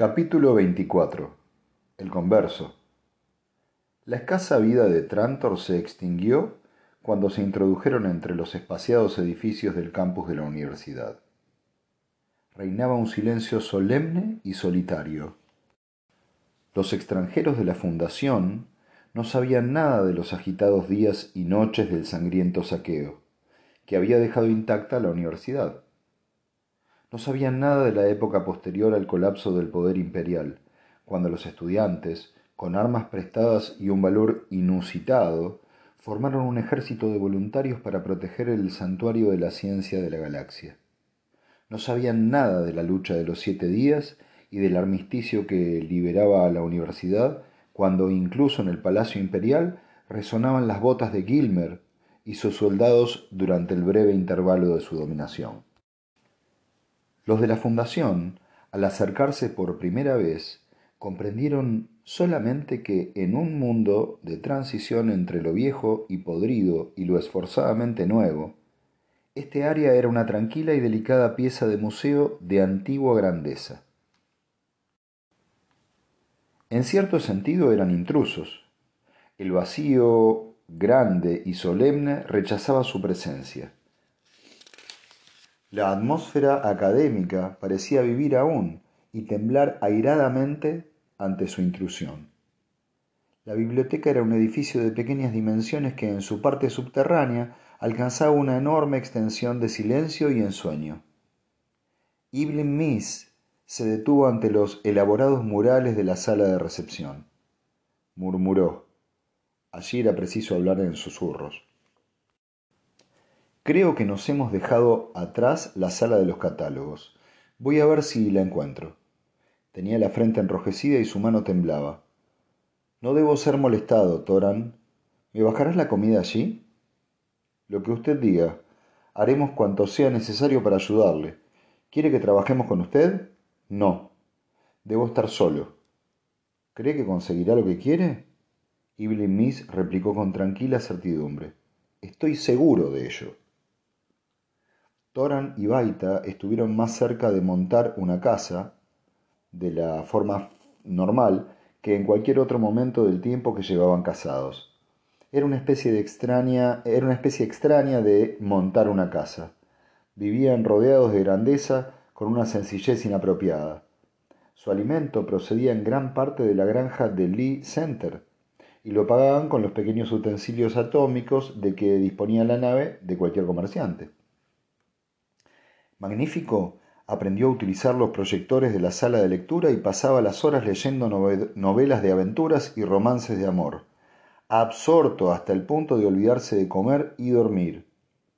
Capítulo 24 El converso La escasa vida de Trantor se extinguió cuando se introdujeron entre los espaciados edificios del campus de la universidad. Reinaba un silencio solemne y solitario. Los extranjeros de la fundación no sabían nada de los agitados días y noches del sangriento saqueo, que había dejado intacta la universidad no sabían nada de la época posterior al colapso del poder imperial, cuando los estudiantes, con armas prestadas y un valor inusitado, formaron un ejército de voluntarios para proteger el santuario de la ciencia de la galaxia. No sabían nada de la lucha de los siete días y del armisticio que liberaba a la universidad cuando incluso en el Palacio Imperial resonaban las botas de Gilmer y sus soldados durante el breve intervalo de su dominación. Los de la Fundación, al acercarse por primera vez, comprendieron solamente que en un mundo de transición entre lo viejo y podrido y lo esforzadamente nuevo, este área era una tranquila y delicada pieza de museo de antigua grandeza. En cierto sentido eran intrusos. El vacío grande y solemne rechazaba su presencia. La atmósfera académica parecía vivir aún y temblar airadamente ante su intrusión. La biblioteca era un edificio de pequeñas dimensiones que en su parte subterránea alcanzaba una enorme extensión de silencio y ensueño. Evelyn Miss se detuvo ante los elaborados murales de la sala de recepción. Murmuró. Allí era preciso hablar en susurros. Creo que nos hemos dejado atrás la sala de los catálogos. Voy a ver si la encuentro. Tenía la frente enrojecida y su mano temblaba. No debo ser molestado, Toran. ¿Me bajarás la comida allí? Lo que usted diga. Haremos cuanto sea necesario para ayudarle. ¿Quiere que trabajemos con usted? No. Debo estar solo. ¿Cree que conseguirá lo que quiere? Evelyn Miss replicó con tranquila certidumbre. Estoy seguro de ello. Toran y Baita estuvieron más cerca de montar una casa de la forma normal que en cualquier otro momento del tiempo que llevaban casados. Era una especie de extraña, era una especie extraña de montar una casa. Vivían rodeados de grandeza con una sencillez inapropiada. Su alimento procedía en gran parte de la granja de Lee Center y lo pagaban con los pequeños utensilios atómicos de que disponía la nave de cualquier comerciante. Magnífico aprendió a utilizar los proyectores de la sala de lectura y pasaba las horas leyendo novelas de aventuras y romances de amor, absorto hasta el punto de olvidarse de comer y dormir,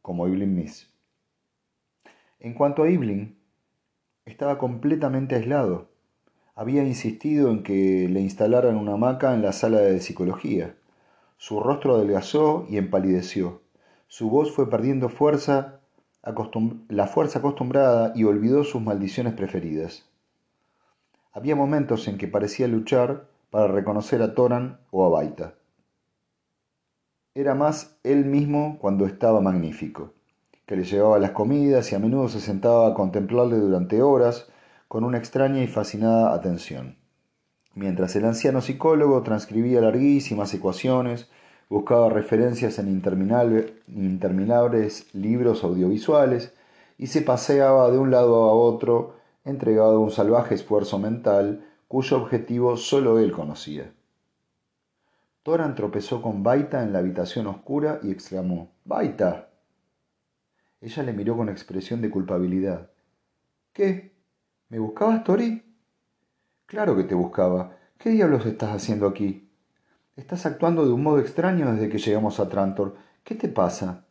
como Evelyn Miss. En cuanto a Evelyn, estaba completamente aislado. Había insistido en que le instalaran una hamaca en la sala de psicología. Su rostro adelgazó y empalideció. Su voz fue perdiendo fuerza la fuerza acostumbrada y olvidó sus maldiciones preferidas. Había momentos en que parecía luchar para reconocer a Toran o a Baita. Era más él mismo cuando estaba magnífico, que le llevaba las comidas y a menudo se sentaba a contemplarle durante horas con una extraña y fascinada atención, mientras el anciano psicólogo transcribía larguísimas ecuaciones buscaba referencias en interminables libros audiovisuales y se paseaba de un lado a otro entregado a un salvaje esfuerzo mental cuyo objetivo solo él conocía. Toran tropezó con Baita en la habitación oscura y exclamó Baita. Ella le miró con expresión de culpabilidad. ¿Qué? ¿Me buscabas, Tori? Claro que te buscaba. ¿Qué diablos estás haciendo aquí? Estás actuando de un modo extraño desde que llegamos a Trantor. ¿Qué te pasa?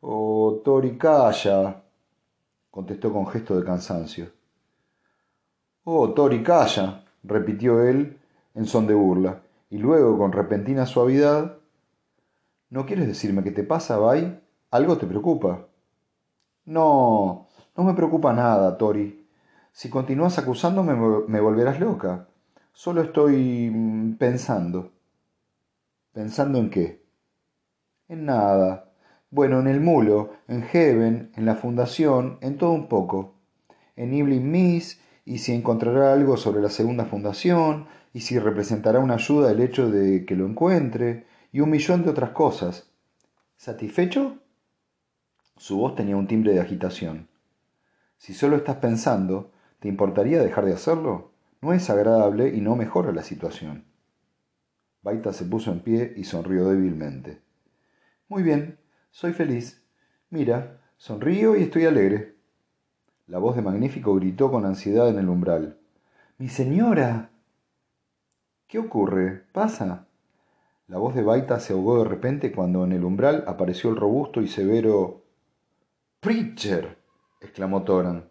Oh, Tori, calla, contestó con gesto de cansancio. Oh, Tori, calla, repitió él en son de burla, y luego, con repentina suavidad, ¿No quieres decirme qué te pasa, Bay? ¿Algo te preocupa? No, no me preocupa nada, Tori. Si continúas acusándome me volverás loca. Solo estoy mm, pensando. ¿Pensando en qué? En nada. Bueno, en el mulo, en Heaven, en la fundación, en todo un poco. En Evelyn Miss y si encontrará algo sobre la segunda fundación, y si representará una ayuda el hecho de que lo encuentre, y un millón de otras cosas. ¿Satisfecho? Su voz tenía un timbre de agitación. Si solo estás pensando, ¿te importaría dejar de hacerlo? No es agradable y no mejora la situación. Baita se puso en pie y sonrió débilmente. Muy bien, soy feliz. Mira, sonrío y estoy alegre. La voz de Magnífico gritó con ansiedad en el umbral. Mi señora. ¿Qué ocurre? Pasa. La voz de Baita se ahogó de repente cuando en el umbral apareció el robusto y severo Preacher. exclamó Toran.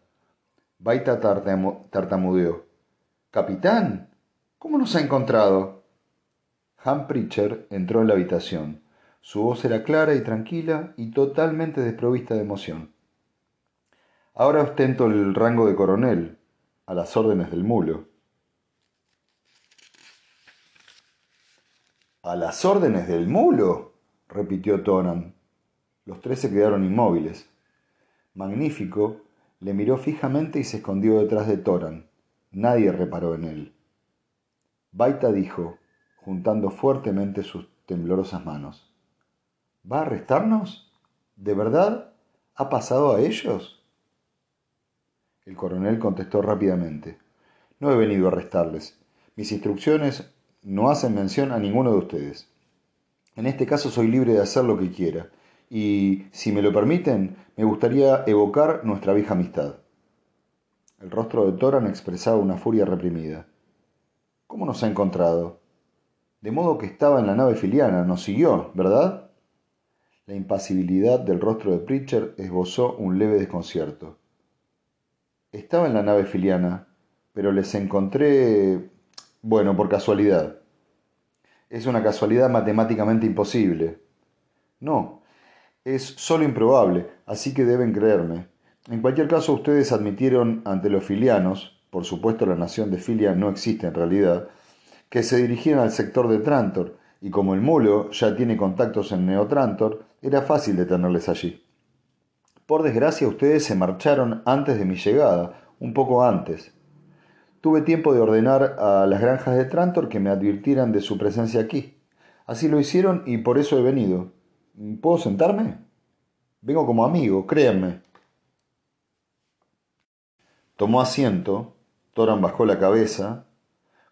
Baita tartamudeó. Capitán. ¿Cómo nos ha encontrado? Han Preacher entró en la habitación. Su voz era clara y tranquila y totalmente desprovista de emoción. Ahora ostento el rango de coronel, a las órdenes del mulo. ¿A las órdenes del mulo? repitió Tonan. Los tres se quedaron inmóviles. Magnífico le miró fijamente y se escondió detrás de Toran. Nadie reparó en él. Baita dijo, juntando fuertemente sus temblorosas manos. ¿Va a arrestarnos? ¿De verdad? ¿Ha pasado a ellos? El coronel contestó rápidamente. No he venido a arrestarles. Mis instrucciones no hacen mención a ninguno de ustedes. En este caso soy libre de hacer lo que quiera, y, si me lo permiten, me gustaría evocar nuestra vieja amistad. El rostro de Toran expresaba una furia reprimida. ¿Cómo nos ha encontrado? De modo que estaba en la nave filiana, nos siguió, ¿verdad? La impasibilidad del rostro de Pritchard esbozó un leve desconcierto. Estaba en la nave filiana, pero les encontré... bueno, por casualidad. Es una casualidad matemáticamente imposible. No, es solo improbable, así que deben creerme. En cualquier caso, ustedes admitieron ante los filianos, por supuesto la nación de Filia no existe en realidad, que se dirigían al sector de Trantor, y como el mulo ya tiene contactos en Neotrantor, era fácil detenerles allí. Por desgracia ustedes se marcharon antes de mi llegada, un poco antes. Tuve tiempo de ordenar a las granjas de Trantor que me advirtieran de su presencia aquí. Así lo hicieron y por eso he venido. ¿Puedo sentarme? Vengo como amigo, créanme. Tomó asiento, Toran bajó la cabeza,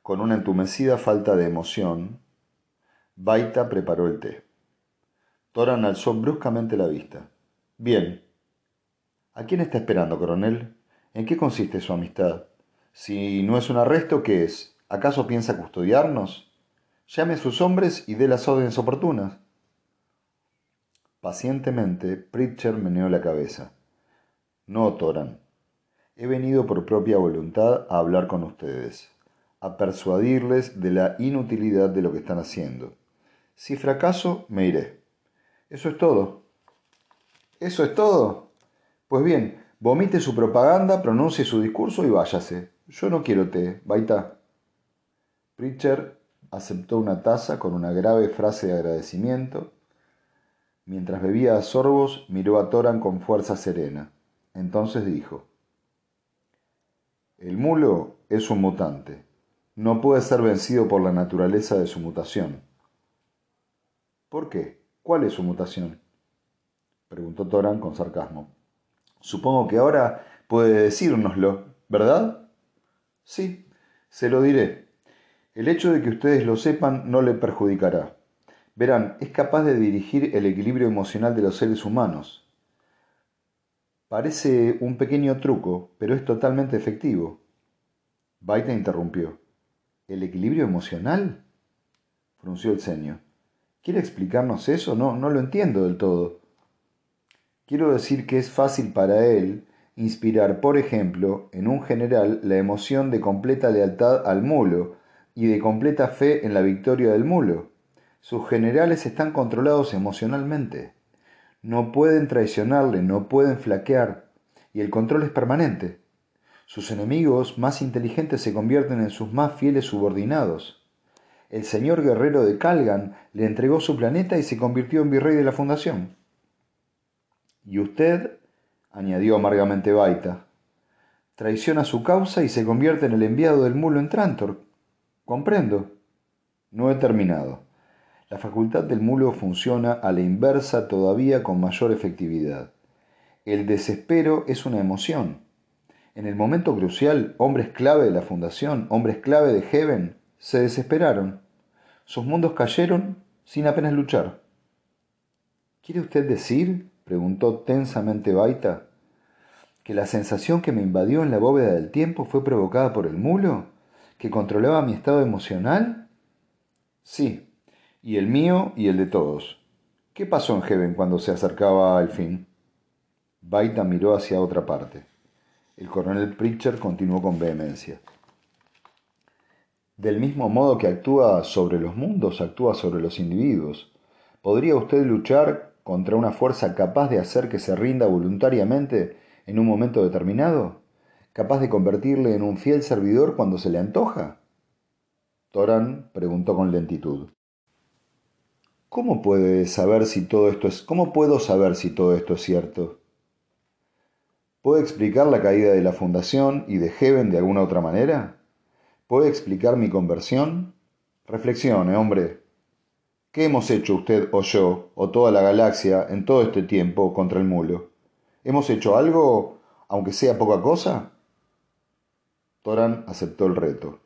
con una entumecida falta de emoción, Baita preparó el té. Toran alzó bruscamente la vista. Bien. ¿A quién está esperando, coronel? ¿En qué consiste su amistad? Si no es un arresto, ¿qué es? ¿Acaso piensa custodiarnos? Llame a sus hombres y dé las órdenes oportunas. Pacientemente, Pritcher meneó la cabeza. No, Toran. He venido por propia voluntad a hablar con ustedes, a persuadirles de la inutilidad de lo que están haciendo. Si fracaso, me iré. Eso es todo. ¿Eso es todo? Pues bien, vomite su propaganda, pronuncie su discurso y váyase. Yo no quiero té, baita. Pritcher aceptó una taza con una grave frase de agradecimiento. Mientras bebía a sorbos, miró a Toran con fuerza serena. Entonces dijo, El mulo es un mutante. No puede ser vencido por la naturaleza de su mutación. ¿Por qué? ¿Cuál es su mutación? preguntó Toran con sarcasmo. Supongo que ahora puede decírnoslo, ¿verdad? Sí, se lo diré. El hecho de que ustedes lo sepan no le perjudicará. Verán, es capaz de dirigir el equilibrio emocional de los seres humanos. Parece un pequeño truco, pero es totalmente efectivo. Baita interrumpió. ¿El equilibrio emocional? frunció el ceño. ¿Quiere explicarnos eso? No, no lo entiendo del todo. Quiero decir que es fácil para él inspirar, por ejemplo, en un general la emoción de completa lealtad al mulo y de completa fe en la victoria del mulo. Sus generales están controlados emocionalmente. No pueden traicionarle, no pueden flaquear, y el control es permanente. Sus enemigos más inteligentes se convierten en sus más fieles subordinados el señor guerrero de Calgan le entregó su planeta y se convirtió en virrey de la fundación. Y usted, añadió amargamente Baita, traiciona su causa y se convierte en el enviado del mulo en Trantor. Comprendo. No he terminado. La facultad del mulo funciona a la inversa todavía con mayor efectividad. El desespero es una emoción. En el momento crucial, hombres clave de la fundación, hombres clave de Heaven, se desesperaron. Sus mundos cayeron sin apenas luchar. ¿Quiere usted decir, preguntó tensamente Baita, que la sensación que me invadió en la bóveda del tiempo fue provocada por el mulo, que controlaba mi estado emocional? Sí, y el mío y el de todos. ¿Qué pasó en Heaven cuando se acercaba al fin? Baita miró hacia otra parte. El coronel Pritchard continuó con vehemencia. Del mismo modo que actúa sobre los mundos, actúa sobre los individuos. ¿Podría usted luchar contra una fuerza capaz de hacer que se rinda voluntariamente en un momento determinado? ¿Capaz de convertirle en un fiel servidor cuando se le antoja? Torán preguntó con lentitud. ¿Cómo puede saber si todo esto es cómo puedo saber si todo esto es cierto? ¿Puede explicar la caída de la fundación y de Heaven de alguna otra manera? ¿Puede explicar mi conversión? Reflexione, hombre. ¿Qué hemos hecho usted o yo, o toda la galaxia, en todo este tiempo contra el mulo? ¿Hemos hecho algo, aunque sea poca cosa? Toran aceptó el reto.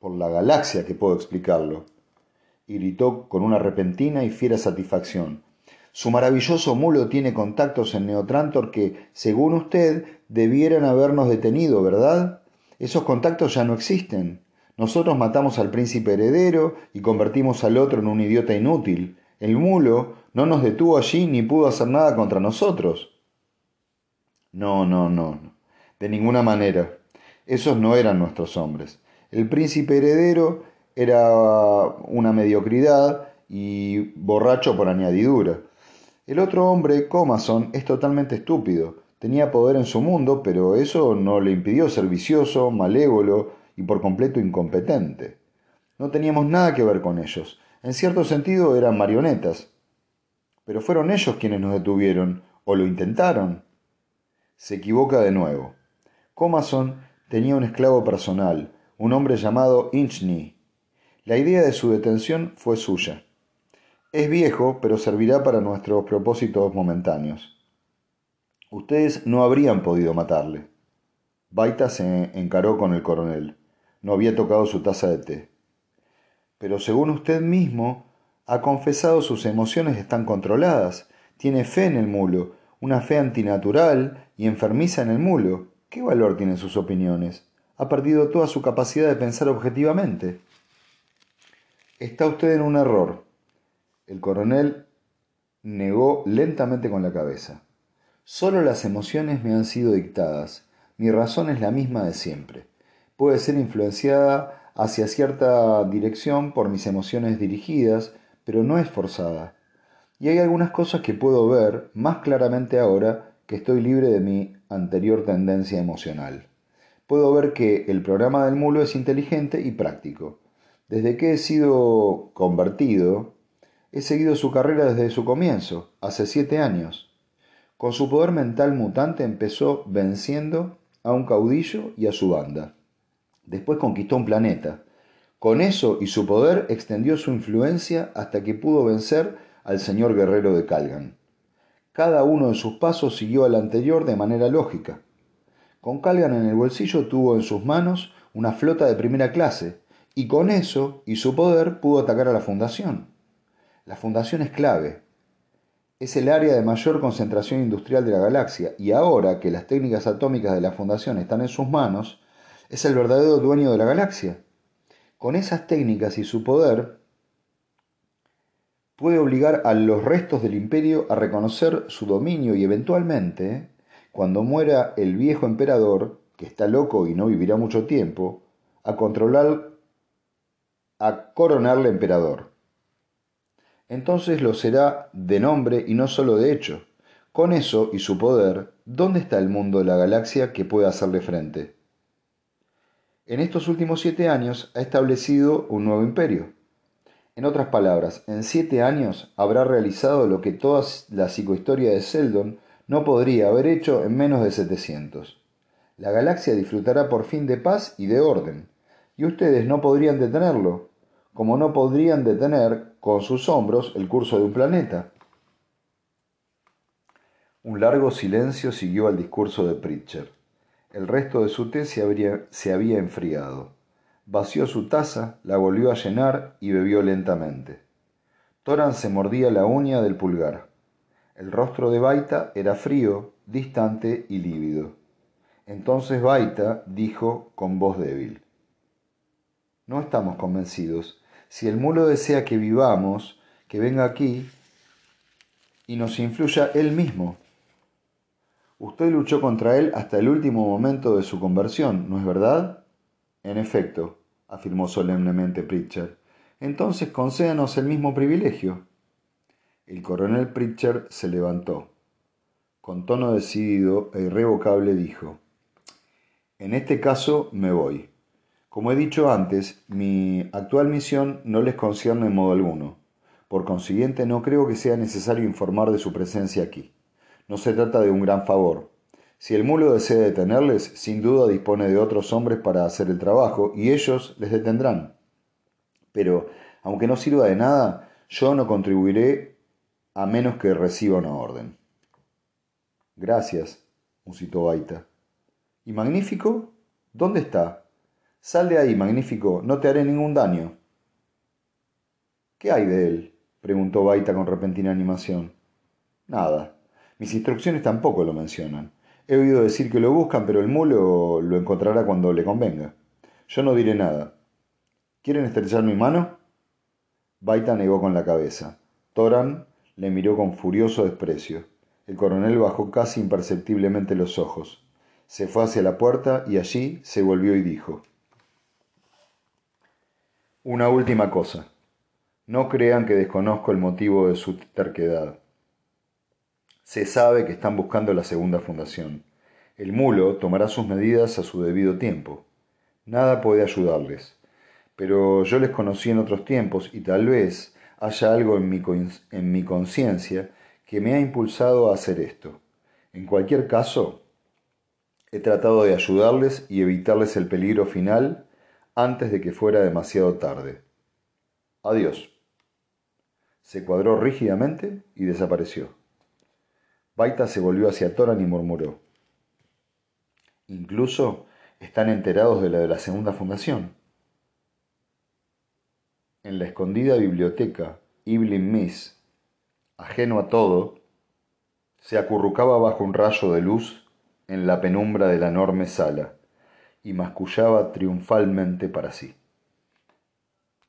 Por la galaxia que puedo explicarlo. Y gritó con una repentina y fiera satisfacción. Su maravilloso mulo tiene contactos en Neotrantor que, según usted, debieran habernos detenido, ¿verdad? Esos contactos ya no existen. Nosotros matamos al príncipe heredero y convertimos al otro en un idiota inútil. El mulo no nos detuvo allí ni pudo hacer nada contra nosotros. No, no, no, de ninguna manera. Esos no eran nuestros hombres. El príncipe heredero era una mediocridad y borracho por añadidura. El otro hombre, Comason, es totalmente estúpido. Tenía poder en su mundo, pero eso no le impidió ser vicioso, malévolo y por completo incompetente. No teníamos nada que ver con ellos. En cierto sentido eran marionetas. Pero fueron ellos quienes nos detuvieron, o lo intentaron. Se equivoca de nuevo. Comason tenía un esclavo personal, un hombre llamado Inchni. La idea de su detención fue suya. Es viejo, pero servirá para nuestros propósitos momentáneos. Ustedes no habrían podido matarle. Baita se encaró con el coronel. No había tocado su taza de té. Pero según usted mismo, ha confesado sus emociones están controladas. Tiene fe en el mulo, una fe antinatural y enfermiza en el mulo. ¿Qué valor tienen sus opiniones? Ha perdido toda su capacidad de pensar objetivamente. Está usted en un error. El coronel negó lentamente con la cabeza. Solo las emociones me han sido dictadas. Mi razón es la misma de siempre. Puede ser influenciada hacia cierta dirección por mis emociones dirigidas, pero no es forzada. Y hay algunas cosas que puedo ver más claramente ahora que estoy libre de mi anterior tendencia emocional. Puedo ver que el programa del mulo es inteligente y práctico. Desde que he sido convertido, He seguido su carrera desde su comienzo, hace siete años. Con su poder mental mutante empezó venciendo a un caudillo y a su banda. Después conquistó un planeta. Con eso y su poder extendió su influencia hasta que pudo vencer al señor guerrero de Calgan. Cada uno de sus pasos siguió al anterior de manera lógica. Con Calgan en el bolsillo tuvo en sus manos una flota de primera clase, y con eso y su poder pudo atacar a la Fundación. La fundación es clave. Es el área de mayor concentración industrial de la galaxia y ahora que las técnicas atómicas de la fundación están en sus manos, es el verdadero dueño de la galaxia. Con esas técnicas y su poder, puede obligar a los restos del imperio a reconocer su dominio y eventualmente, cuando muera el viejo emperador, que está loco y no vivirá mucho tiempo, a controlar, a coronarle emperador entonces lo será de nombre y no solo de hecho. Con eso y su poder, ¿dónde está el mundo de la galaxia que pueda hacerle frente? En estos últimos siete años ha establecido un nuevo imperio. En otras palabras, en siete años habrá realizado lo que toda la psicohistoria de Seldon no podría haber hecho en menos de 700. La galaxia disfrutará por fin de paz y de orden, y ustedes no podrían detenerlo, como no podrían detener con sus hombros el curso de un planeta. Un largo silencio siguió al discurso de Pritcher. El resto de su té se, se había enfriado. Vació su taza, la volvió a llenar y bebió lentamente. Toran se mordía la uña del pulgar. El rostro de Baita era frío, distante y lívido. Entonces Baita dijo con voz débil: No estamos convencidos. Si el mulo desea que vivamos, que venga aquí y nos influya él mismo. Usted luchó contra él hasta el último momento de su conversión, ¿no es verdad? En efecto, afirmó solemnemente Pritchard. Entonces concédanos el mismo privilegio. El coronel Pritchard se levantó. Con tono decidido e irrevocable dijo, En este caso me voy. Como he dicho antes, mi actual misión no les concierne en modo alguno. Por consiguiente, no creo que sea necesario informar de su presencia aquí. No se trata de un gran favor. Si el mulo desea detenerles, sin duda dispone de otros hombres para hacer el trabajo, y ellos les detendrán. Pero, aunque no sirva de nada, yo no contribuiré a menos que reciba una orden. Gracias, musitó Baita. ¿Y Magnífico? ¿Dónde está? Sal de ahí, Magnífico, no te haré ningún daño. ¿Qué hay de él? preguntó Baita con repentina animación. Nada. Mis instrucciones tampoco lo mencionan. He oído decir que lo buscan, pero el mulo lo encontrará cuando le convenga. Yo no diré nada. ¿Quieren estrechar mi mano? Baita negó con la cabeza. Toran le miró con furioso desprecio. El coronel bajó casi imperceptiblemente los ojos. Se fue hacia la puerta y allí se volvió y dijo Una última cosa. No crean que desconozco el motivo de su terquedad. Se sabe que están buscando la segunda fundación. El mulo tomará sus medidas a su debido tiempo. Nada puede ayudarles pero yo les conocí en otros tiempos y tal vez haya algo en mi, en mi conciencia que me ha impulsado a hacer esto. En cualquier caso, he tratado de ayudarles y evitarles el peligro final antes de que fuera demasiado tarde. Adiós. Se cuadró rígidamente y desapareció. Baita se volvió hacia Toran y murmuró. Incluso están enterados de la de la segunda fundación. En la escondida biblioteca, Evelyn Miss, ajeno a todo, se acurrucaba bajo un rayo de luz en la penumbra de la enorme sala y mascullaba triunfalmente para sí.